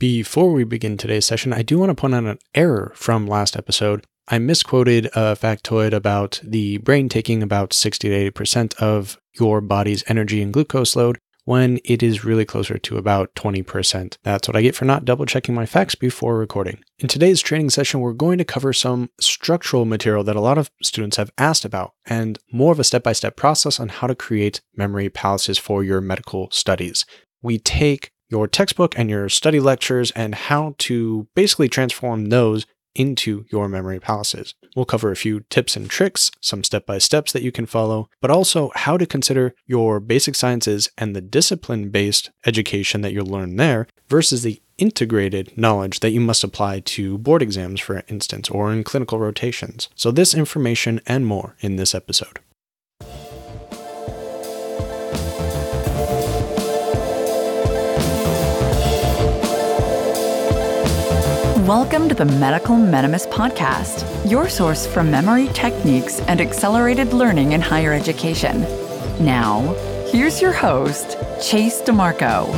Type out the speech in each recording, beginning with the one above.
Before we begin today's session, I do want to point out an error from last episode. I misquoted a factoid about the brain taking about 60 to 80% of your body's energy and glucose load when it is really closer to about 20%. That's what I get for not double checking my facts before recording. In today's training session, we're going to cover some structural material that a lot of students have asked about and more of a step by step process on how to create memory palaces for your medical studies. We take your textbook and your study lectures and how to basically transform those into your memory palaces. We'll cover a few tips and tricks, some step by steps that you can follow, but also how to consider your basic sciences and the discipline based education that you'll learn there versus the integrated knowledge that you must apply to board exams, for instance, or in clinical rotations. So, this information and more in this episode. Welcome to the Medical Mnemonist Podcast, your source for memory techniques and accelerated learning in higher education. Now, here's your host, Chase DiMarco.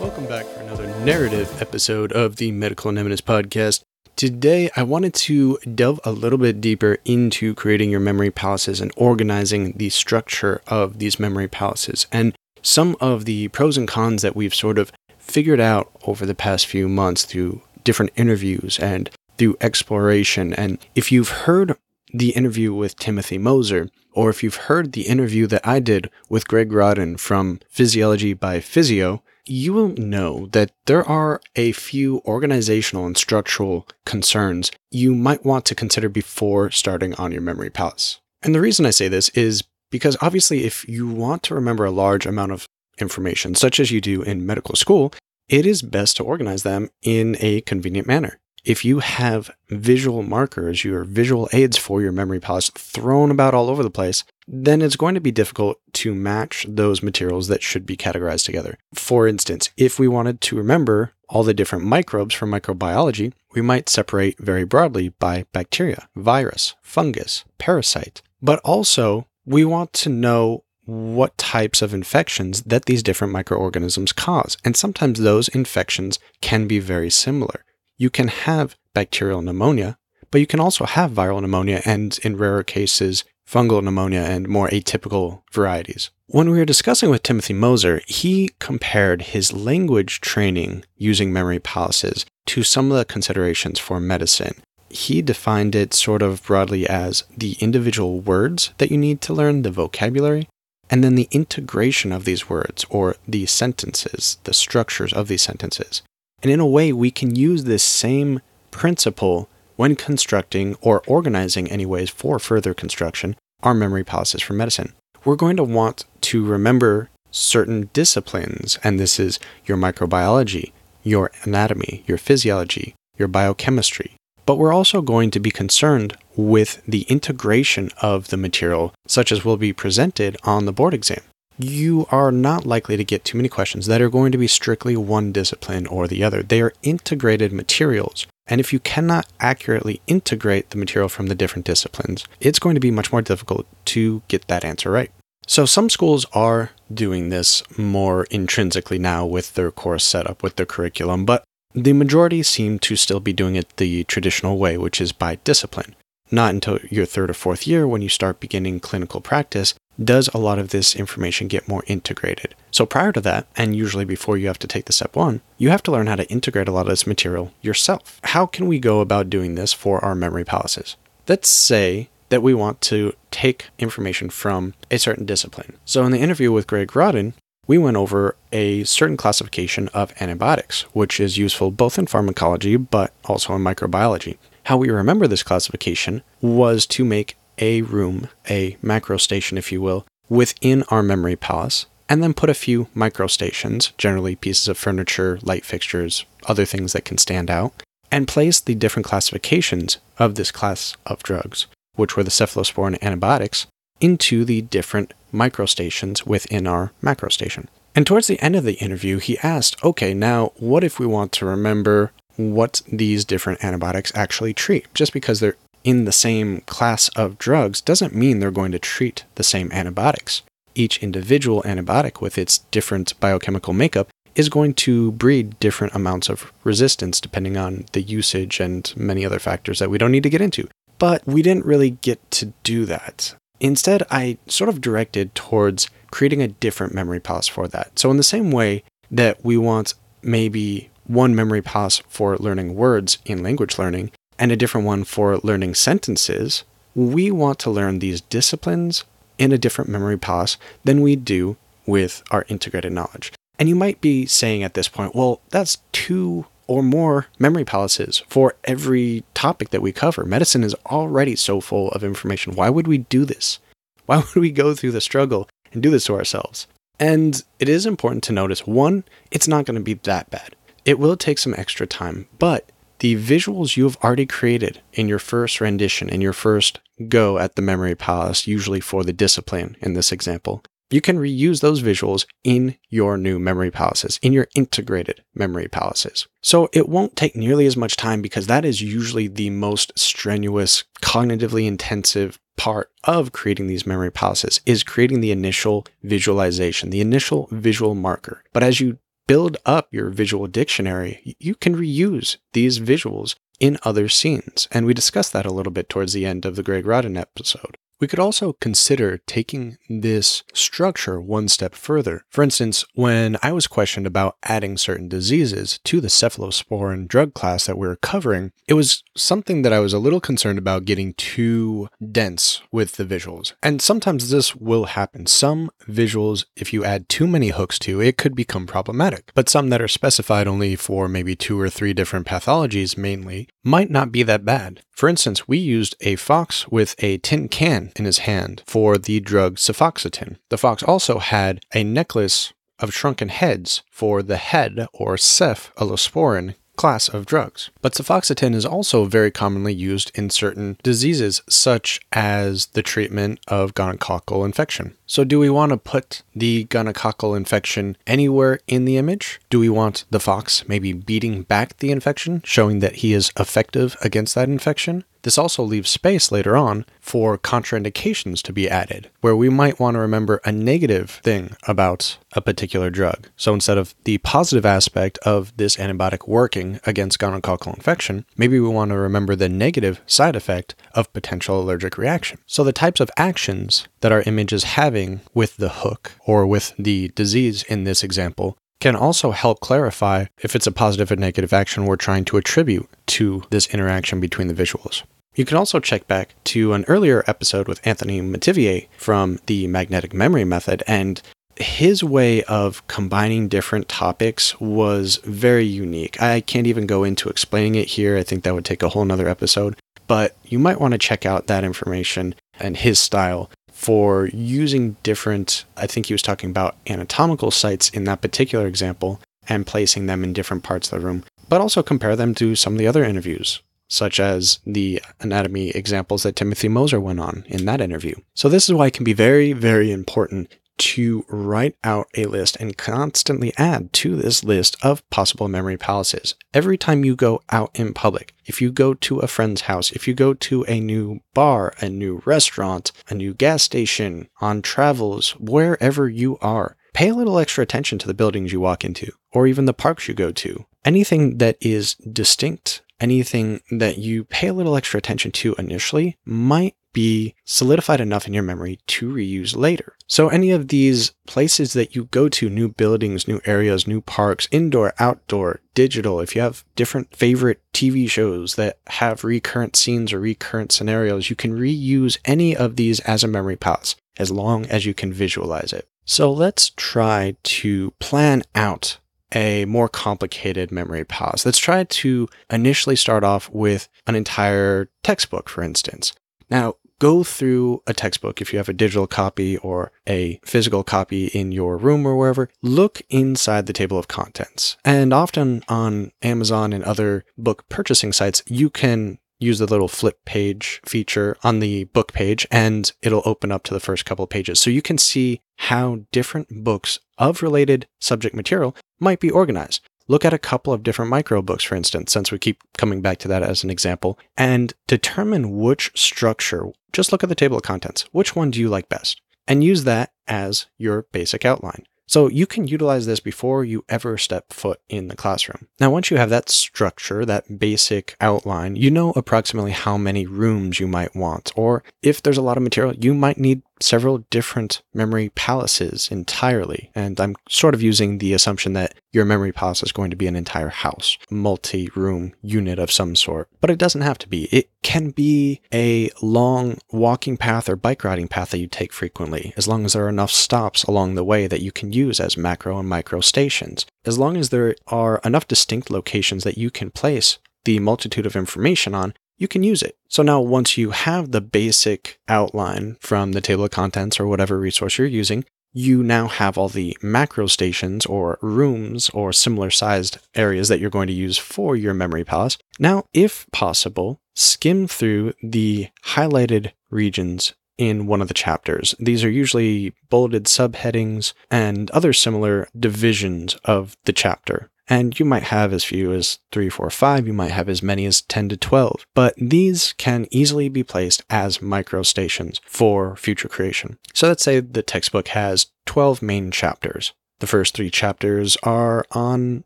Welcome back for another narrative episode of the Medical Mnemonist Podcast. Today, I wanted to delve a little bit deeper into creating your memory palaces and organizing the structure of these memory palaces and some of the pros and cons that we've sort of figured out over the past few months through different interviews and through exploration. And if you've heard the interview with Timothy Moser, or if you've heard the interview that I did with Greg Rodden from Physiology by Physeo, you will know that there are a few organizational and structural concerns you might want to consider before starting on your memory palace. And the reason I say this is because obviously, if you want to remember a large amount of information, such as you do in medical school, it is best to organize them in a convenient manner. If you have visual markers, your visual aids for your memory palace thrown about all over the place, then it's going to be difficult to match those materials that should be categorized together. For instance, if we wanted to remember all the different microbes from microbiology, we might separate very broadly by bacteria, virus, fungus, parasite. But also, we want to know what types of infections that these different microorganisms cause. And sometimes those infections can be very similar. You can have bacterial pneumonia, but you can also have viral pneumonia and, in rarer cases, fungal pneumonia, and more atypical varieties. When we were discussing with Timothy Moser, he compared his language training using memory palaces to some of the considerations for medicine. He defined it sort of broadly as the individual words that you need to learn, the vocabulary, and then the integration of these words or the sentences, the structures of these sentences. And in a way, we can use this same principle when constructing or organizing anyways for further construction our memory palaces for medicine. We're going to want to remember certain disciplines, and this is your microbiology, your anatomy, your physiology, your biochemistry. But we're also going to be concerned with the integration of the material, such as will be presented on the board exam. You are not likely to get too many questions that are going to be strictly one discipline or the other. They are integrated materials and if you cannot accurately integrate the material from the different disciplines, it's going to be much more difficult to get that answer right. So, some schools are doing this more intrinsically now with their course setup, with their curriculum, but the majority seem to still be doing it the traditional way, which is by discipline. Not until your third or fourth year, when you start beginning clinical practice, does a lot of this information get more integrated. So prior to that, and usually before you have to take the step one, you have to learn how to integrate a lot of this material yourself. How can we go about doing this for our memory palaces? Let's say that we want to take information from a certain discipline. So in the interview with Greg Rodden, we went over a certain classification of antibiotics, which is useful both in pharmacology but also in microbiology. How we remember this classification was to make a room, a macro station, if you will, within our memory palace and then put a few micro stations, generally pieces of furniture, light fixtures, other things that can stand out, and place the different classifications of this class of drugs, which were the cephalosporin antibiotics, into the different micro stations within our macro station. And towards the end of the interview, he asked, okay, now what if we want to remember what these different antibiotics actually treat? Just because they're in the same class of drugs doesn't mean they're going to treat the same antibiotics. Each individual antibiotic with its different biochemical makeup is going to breed different amounts of resistance depending on the usage and many other factors that we don't need to get into. But we didn't really get to do that. Instead, I sort of directed towards creating a different memory palace for that. So, in the same way that we want maybe one memory palace for learning words in language learning and a different one for learning sentences, we want to learn these disciplines in a different memory palace than we do with our integrated knowledge. And you might be saying at this point, well, that's two or more memory palaces for every topic that we cover. Medicine is already so full of information. Why would we do this? Why would we go through the struggle and do this to ourselves? And it is important to notice one, it's not going to be that bad. It will take some extra time, but the visuals you have already created in your first rendition, in your first go at the memory palace, usually for the discipline in this example, you can reuse those visuals in your new memory palaces, in your integrated memory palaces. So it won't take nearly as much time because that is usually the most strenuous, cognitively intensive part of creating these memory palaces is creating the initial visualization, the initial visual marker. But as you build up your visual dictionary, you can reuse these visuals in other scenes. And we discussed that a little bit towards the end of the Greg Rodden episode. We could also consider taking this structure one step further. For instance, when I was questioned about adding certain diseases to the cephalosporin drug class that we are covering, it was something that I was a little concerned about getting too dense with the visuals. And sometimes this will happen. Some visuals, if you add too many hooks to, it could become problematic. But some that are specified only for maybe two or three different pathologies mainly might not be that bad. For instance, we used a fox with a tin can in his hand for the drug cefoxitin. The fox also had a necklace of shrunken heads for the head or cephalosporin class of drugs. But cefoxitin is also very commonly used in certain diseases, such as the treatment of gonococcal infection. So, do we want to put the gonococcal infection anywhere in the image? Do we want the fox maybe beating back the infection, showing that he is effective against that infection? This also leaves space later on for contraindications to be added, where we might want to remember a negative thing about a particular drug. So instead of the positive aspect of this antibiotic working against gonococcal infection, maybe we want to remember the negative side effect of potential allergic reaction. So the types of actions that our image is having with the hook or with the disease in this example can also help clarify if it's a positive or negative action we're trying to attribute to this interaction between the visuals. You can also check back to an earlier episode with Anthony Metivier from the magnetic memory method, and his way of combining different topics was very unique. I can't even go into explaining it here. I think that would take a whole nother episode, but you might want to check out that information and his style for using different, I think he was talking about anatomical sites in that particular example and placing them in different parts of the room, but also compare them to some of the other interviews such as the anatomy examples that Timothy Moser went on in that interview. So, this is why it can be very, very important to write out a list and constantly add to this list of possible memory palaces. Every time you go out in public, if you go to a friend's house, if you go to a new bar, a new restaurant, a new gas station, on travels, wherever you are, pay a little extra attention to the buildings you walk into, or even the parks you go to. Anything that is distinct anything that you pay a little extra attention to initially might be solidified enough in your memory to reuse later. So, any of these places that you go to, new buildings, new areas, new parks, indoor, outdoor, digital, if you have different favorite TV shows that have recurrent scenes or recurrent scenarios, you can reuse any of these as a memory palace as long as you can visualize it. So, let's try to plan out a more complicated memory palace. Let's try to initially start off with an entire textbook, for instance. Now, go through a textbook if you have a digital copy or a physical copy in your room or wherever. Look inside the table of contents. And often on Amazon and other book purchasing sites, you can use the little flip page feature on the book page and it'll open up to the first couple of pages. So you can see how different books of related subject material might be organized. look at a couple of different micro books, for instance, since we keep coming back to that as an example, and determine which structure, just look at the table of contents. Which one do you like best? And use that as your basic outline. So you can utilize this before you ever step foot in the classroom. Now, once you have that structure, that basic outline, you know approximately how many rooms you might want. Or if there's a lot of material, you might need several different memory palaces entirely. And I'm sort of using the assumption that your memory palace is going to be an entire house, multi room unit of some sort. But it doesn't have to be. It can be a long walking path or bike riding path that you take frequently, as long as there are enough stops along the way that you can use as macro and micro stations. As long as there are enough distinct locations that you can place the multitude of information on, you can use it. So now once you have the basic outline from the table of contents or whatever resource you're using, you now have all the macro stations or rooms or similar sized areas that you're going to use for your memory palace. Now, if possible, skim through the highlighted regions in one of the chapters. These are usually bolded subheadings and other similar divisions of the chapter. And you might have as few as three, four, five. You might have as many as 10 to 12. But these can easily be placed as microstations for future creation. So let's say the textbook has 12 main chapters. The first three chapters are on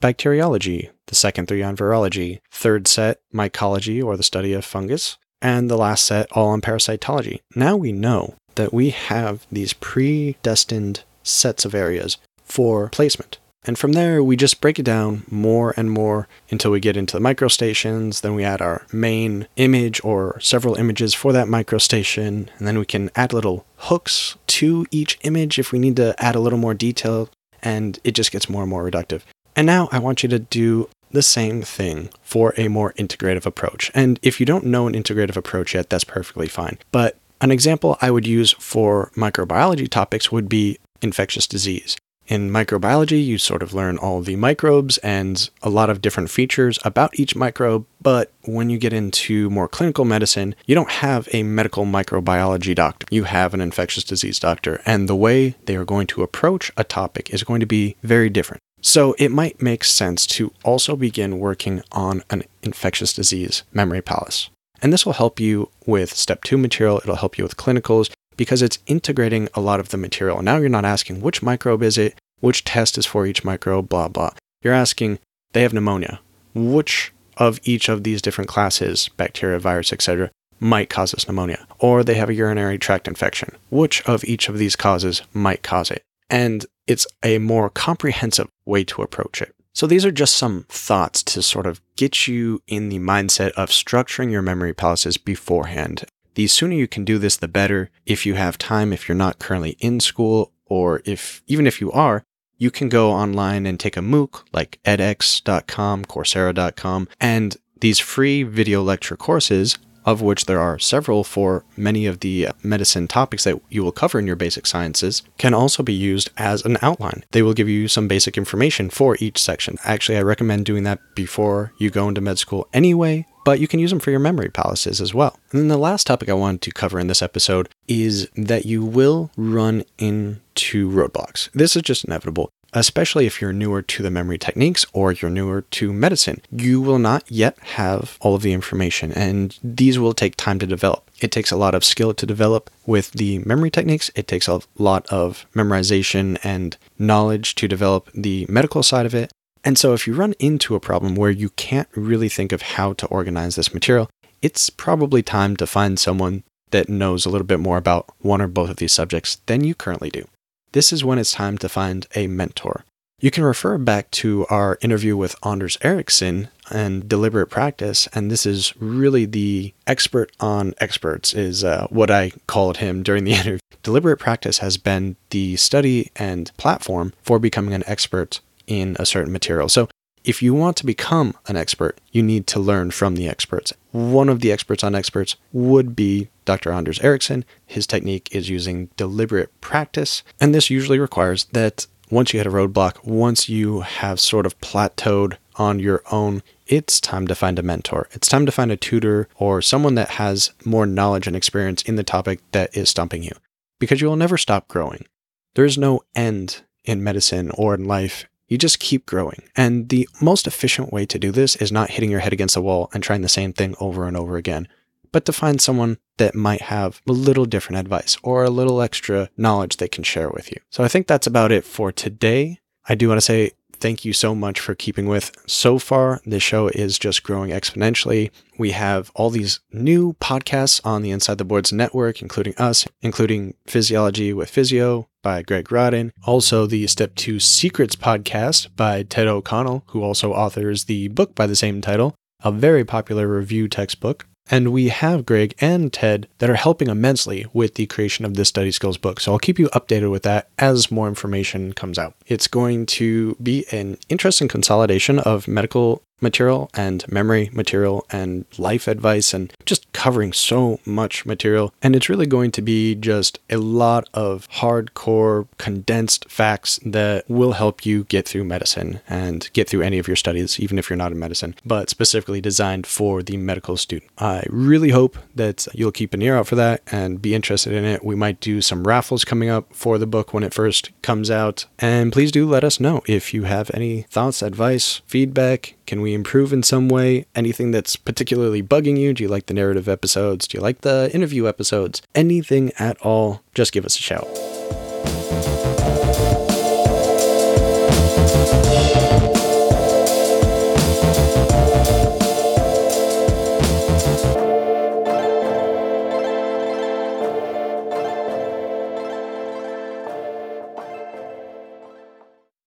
bacteriology, the second three on virology, third set, mycology or the study of fungus, and the last set all on parasitology. Now we know that we have these predestined sets of areas for placement. And from there, we just break it down more and more until we get into the microstations. Then we add our main image or several images for that microstation. And then we can add little hooks to each image if we need to add a little more detail. And it just gets more and more reductive. And now I want you to do the same thing for a more integrative approach. And if you don't know an integrative approach yet, that's perfectly fine. But an example I would use for microbiology topics would be infectious disease. In microbiology, you sort of learn all the microbes and a lot of different features about each microbe. But when you get into more clinical medicine, you don't have a medical microbiology doctor. You have an infectious disease doctor. And the way they are going to approach a topic is going to be very different. So it might make sense to also begin working on an infectious disease memory palace. And this will help you with step two material. It'll help you with clinicals because it's integrating a lot of the material. Now you're not asking which microbe is it, which test is for each microbe, blah, blah. You're asking, they have pneumonia. Which of each of these different classes, bacteria, virus, etc., might cause this pneumonia? Or they have a urinary tract infection. Which of each of these causes might cause it? And it's a more comprehensive way to approach it. So these are just some thoughts to sort of get you in the mindset of structuring your memory palaces beforehand. The sooner you can do this, the better. If you have time, if you're not currently in school, or if even if you are, you can go online and take a MOOC like edX.com, Coursera.com, and these free video lecture courses, of which there are several for many of the uh, medicine topics that you will cover in your basic sciences, can also be used as an outline. They will give you some basic information for each section. Actually, I recommend doing that before you go into med school anyway, but you can use them for your memory palaces as well. And then the last topic I wanted to cover in this episode is that you will run into roadblocks. This is just inevitable. Especially if you're newer to the memory techniques or you're newer to medicine, you will not yet have all of the information, and these will take time to develop. It takes a lot of skill to develop with the memory techniques. It takes a lot of memorization and knowledge to develop the medical side of it. And so, if you run into a problem where you can't really think of how to organize this material, it's probably time to find someone that knows a little bit more about one or both of these subjects than you currently do. This is when it's time to find a mentor. You can refer back to our interview with Anders Ericsson and deliberate practice, and this is really the expert on experts, is uh, what I called him during the interview. Deliberate practice has been the study and platform for becoming an expert in a certain material. So if you want to become an expert, you need to learn from the experts. One of the experts on experts would be Dr. Anders Ericsson. His technique is using deliberate practice, and this usually requires that once you hit a roadblock, once you have sort of plateaued on your own, it's time to find a mentor. It's time to find a tutor or someone that has more knowledge and experience in the topic that is stumping you because you will never stop growing. There is no end in medicine or in life you just keep growing. And the most efficient way to do this is not hitting your head against the wall and trying the same thing over and over again, but to find someone that might have a little different advice or a little extra knowledge they can share with you. So I think that's about it for today. I do want to say thank you so much for keeping with. So far, this show is just growing exponentially. We have all these new podcasts on the Inside the Boards network, including us, including Physiology with Physeo by Greg Rodden. Also, the Step 2 Secrets podcast by Ted O'Connell, who also authors the book by the same title, a very popular review textbook. And we have Greg and Ted that are helping immensely with the creation of this study skills book. So I'll keep you updated with that as more information comes out. It's going to be an interesting consolidation of medical material and memory material and life advice and just covering so much material. And it's really going to be just a lot of hardcore condensed facts that will help you get through medicine and get through any of your studies, even if you're not in medicine, but specifically designed for the medical student. I really hope that you'll keep an ear out for that and be interested in it. We might do some raffles coming up for the book when it first comes out. And please do let us know if you have any thoughts, advice, feedback. Can improve in some way? Anything that's particularly bugging you? Do you like the narrative episodes? Do you like the interview episodes? Anything at all, just give us a shout.